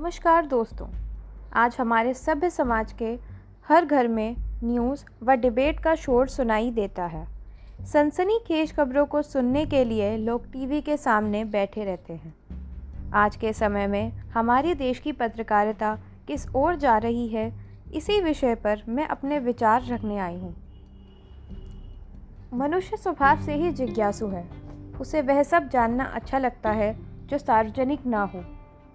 नमस्कार दोस्तों। आज हमारे सभ्य समाज के हर घर में न्यूज़ व डिबेट का शोर सुनाई देता है। सनसनी खेज खबरों को सुनने के लिए लोग टीवी के सामने बैठे रहते हैं। आज के समय में हमारे देश की पत्रकारिता किस ओर जा रही है, इसी विषय पर मैं अपने विचार रखने आई हूँ। मनुष्य स्वभाव से ही जिज्ञासु है। उसे वह सब जानना अच्छा लगता है जो सार्वजनिक ना हो,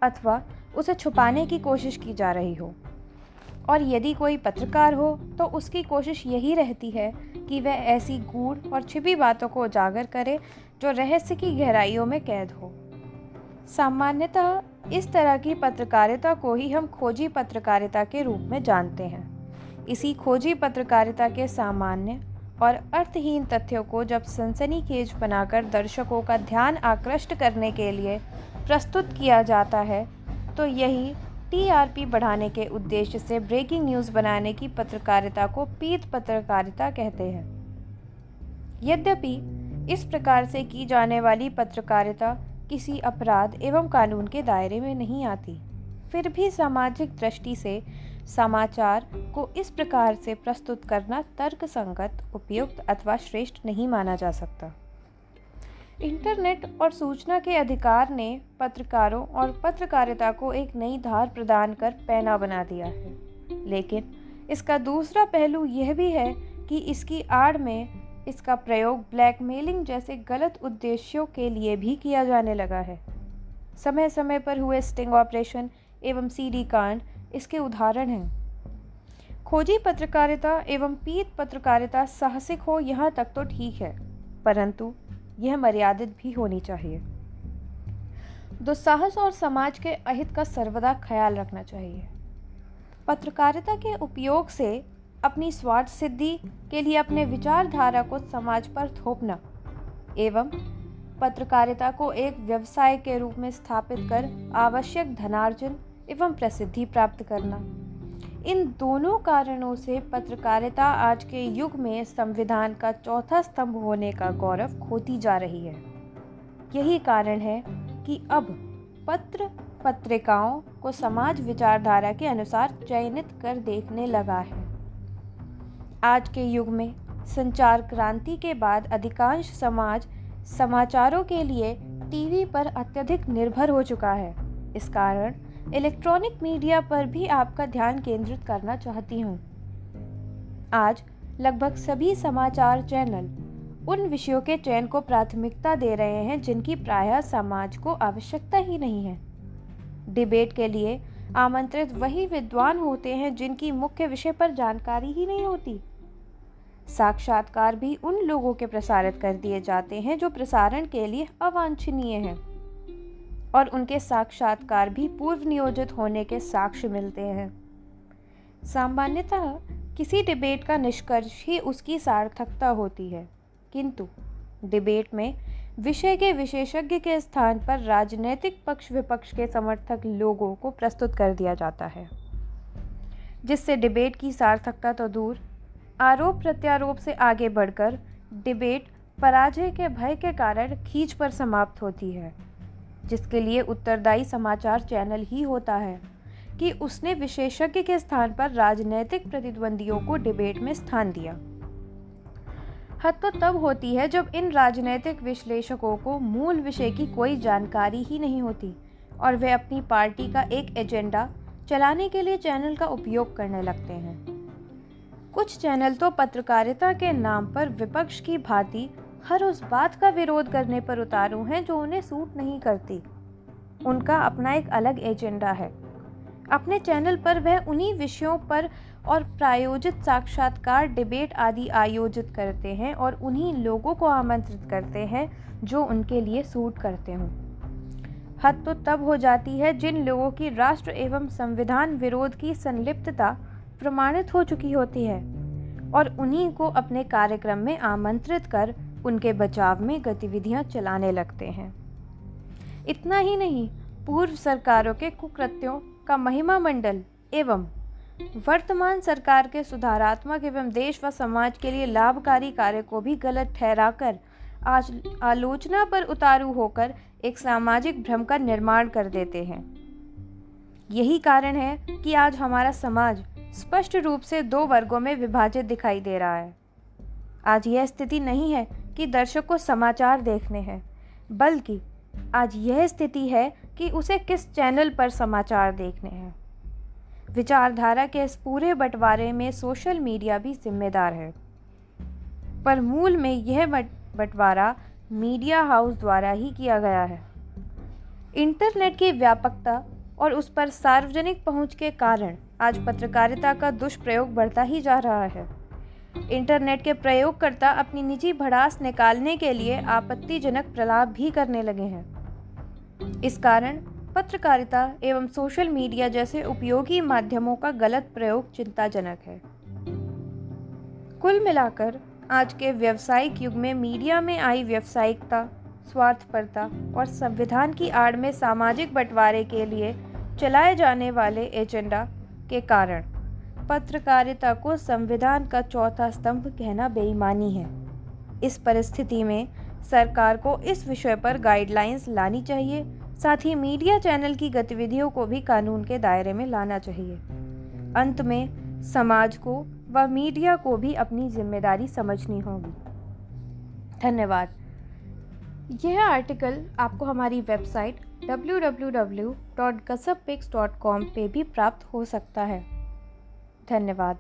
अथवा उसे छुपाने की कोशिश की जा रही हो। और यदि कोई पत्रकार हो तो उसकी कोशिश यही रहती है कि वह ऐसी गूढ़ और छिपी बातों को उजागर करे, जो रहस्य की गहराइयों में कैद हो। सामान्यतः, इस तरह की पत्रकारिता को ही हम खोजी पत्रकारिता के रूप में जानते हैं। इसी खोजी पत्रकारिता के सामान्य और अर्थहीन तथ्यों को जब सनसनीखेज बनाकर दर्शकों का ध्यान आकृष्ट करने के लिए प्रस्तुत किया जाता है तो यही टीआरपी बढ़ाने के उद्देश्य से ब्रेकिंग न्यूज़ बनाने की पत्रकारिता को पीत पत्रकारिता कहते हैं। यद्यपि इस प्रकार से की जाने वाली पत्रकारिता किसी अपराध एवं कानून के दायरे में नहीं आती, फिर भी सामाजिक दृष्टि से समाचार को इस प्रकार से प्रस्तुत करना तर्कसंगत, उपयुक्त अथवा श्रेष्ठ नहीं माना जा सकता। इंटरनेट और सूचना के अधिकार ने पत्रकारों और पत्रकारिता को एक नई धार प्रदान कर पैना बना दिया है। लेकिन इसका दूसरा पहलू यह भी है कि इसकी आड़ में इसका प्रयोग ब्लैकमेलिंग जैसे गलत उद्देश्यों के लिए भी किया जाने लगा है। समय समय पर हुए स्टिंग ऑपरेशन एवं सीडी कांड इसके उदाहरण हैं। खोजी पत्रकारिता एवं पीत पत्रकारिता साहसिक हो यहाँ तक तो ठीक है, परंतु यह मर्यादित भी होनी चाहिए। दुस्साहस और समाज के अहित का सर्वदा ख्याल रखना चाहिए। पत्रकारिता के उपयोग से अपनी स्वार्थ सिद्धि के लिए अपने विचारधारा को समाज पर थोपना एवं पत्रकारिता को एक व्यवसाय के रूप में स्थापित कर आवश्यक धनार्जन एवं प्रसिद्धि प्राप्त करना। इन दोनों कारणों से पत्रकारिता आज के युग में संविधान का चौथा स्तंभ होने का गौरव खोती जा रही है। यही कारण है कि अब पत्र पत्रिकाओं को समाज विचारधारा के अनुसार चयनित कर देखने लगा है। आज के युग में संचार क्रांति के बाद अधिकांश समाज समाचारों के लिए टीवी पर अत्यधिक निर्भर हो चुका है। इस कारण इलेक्ट्रॉनिक मीडिया पर भी आपका ध्यान केंद्रित करना चाहती हूँ। आज लगभग सभी समाचार चैनल उन विषयों के चयन को प्राथमिकता दे रहे हैं जिनकी प्रायः समाज को आवश्यकता ही नहीं है। डिबेट के लिए आमंत्रित वही विद्वान होते हैं जिनकी मुख्य विषय पर जानकारी ही नहीं होती। साक्षात्कार भी उन लोगों के प्रसारित कर दिए जाते हैं जो प्रसारण के लिए अवांछनीय हैं। और उनके साक्षात्कार भी पूर्व नियोजित होने के साक्ष्य मिलते हैं। सामान्यतः किसी डिबेट का निष्कर्ष ही उसकी सार्थकता होती है। किंतु डिबेट में विषय के विशेषज्ञ के स्थान पर राजनीतिक पक्ष विपक्ष के समर्थक लोगों को प्रस्तुत कर दिया जाता है, जिससे डिबेट की सार्थकता तो दूर। आरोप प्रत्यारोप से आगे बढ़कर डिबेट पराजय के भय के कारण खींच पर समाप्त होती है। जिसके लिए उत्तरदायी समाचार चैनल ही होता है, कि उसने विशेषज्ञ के स्थान पर राजनैतिक प्रतिद्वंदियों को डिबेट में स्थान दिया। हद तो तब होती है जब इन राजनैतिक विश्लेषकों को मूल विषय की कोई जानकारी ही नहीं होती और वे अपनी पार्टी का एक एजेंडा चलाने के लिए चैनल का उपयोग करने लगते हैं। कुछ चैनल तो पत्रकारिता के नाम पर विपक्ष की भांति हर उस बात का विरोध करने पर उतारू हैं जो उन्हें सूट नहीं करती। उनका अपना एक अलग एजेंडा है। अपने चैनल पर वह उन्हीं विषयों पर और प्रायोजित साक्षात्कार, डिबेट आदि आयोजित करते हैं और उन्हीं लोगों को आमंत्रित करते हैं जो उनके लिए सूट करते हों। हद तो तब हो जाती है जिन लोगों की राष्ट्र एवं संविधान विरोध की संलिप्तता प्रमाणित हो चुकी होती है और उन्हीं को अपने कार्यक्रम में आमंत्रित कर उनके बचाव में गतिविधियाँ चलाने लगते हैं। इतना ही नहीं, पूर्व सरकारों के कुकृत्यों का महिमा मंडल एवं वर्तमान सरकार के सुधारात्मक एवं देश व समाज के लिए लाभकारी कार्य को भी गलत ठहराकर आज आलोचना पर उतारू होकर एक सामाजिक भ्रम का निर्माण कर देते हैं। यही कारण है कि आज हमारा समाज स्पष्ट रूप से दो वर्गों में विभाजित दिखाई दे रहा है। आज यह स्थिति नहीं है कि दर्शक को समाचार देखने हैं, बल्कि आज यह स्थिति है कि उसे किस चैनल पर समाचार देखने हैं। विचारधारा के इस पूरे बंटवारे में सोशल मीडिया भी जिम्मेदार है। पर मूल में यह बंटवारा मीडिया हाउस द्वारा ही किया गया है। इंटरनेट की व्यापकता और उस पर सार्वजनिक पहुँच के कारण आज पत्रकारिता का दुष्प्रयोग बढ़ता ही जा रहा है। इंटरनेट के प्रयोगकर्ता अपनी निजी भड़ास निकालने के लिए आपत्तिजनक प्रलाप भी करने लगे हैं। इस कारण पत्रकारिता एवं सोशल मीडिया जैसे उपयोगी माध्यमों का गलत प्रयोग चिंताजनक है। कुल मिलाकर, आज के व्यवसायिक युग में मीडिया में आई व्यवसायिकता, स्वार्थपरता और संविधान की आड़ में सामाजिक बंटवारे के लिए चलाए जाने वाले एजेंडा के कारण पत्रकारिता को संविधान का चौथा स्तंभ कहना बेईमानी है। इस परिस्थिति में सरकार को इस विषय पर गाइडलाइंस लानी चाहिए, साथ ही मीडिया चैनल की गतिविधियों को भी कानून के दायरे में लाना चाहिए। अंत में, समाज को व मीडिया को भी अपनी ज़िम्मेदारी समझनी होगी। धन्यवाद। यह आर्टिकल आपको हमारी वेबसाइट www.gasapix.com पे भी प्राप्त हो सकता है। धन्यवाद।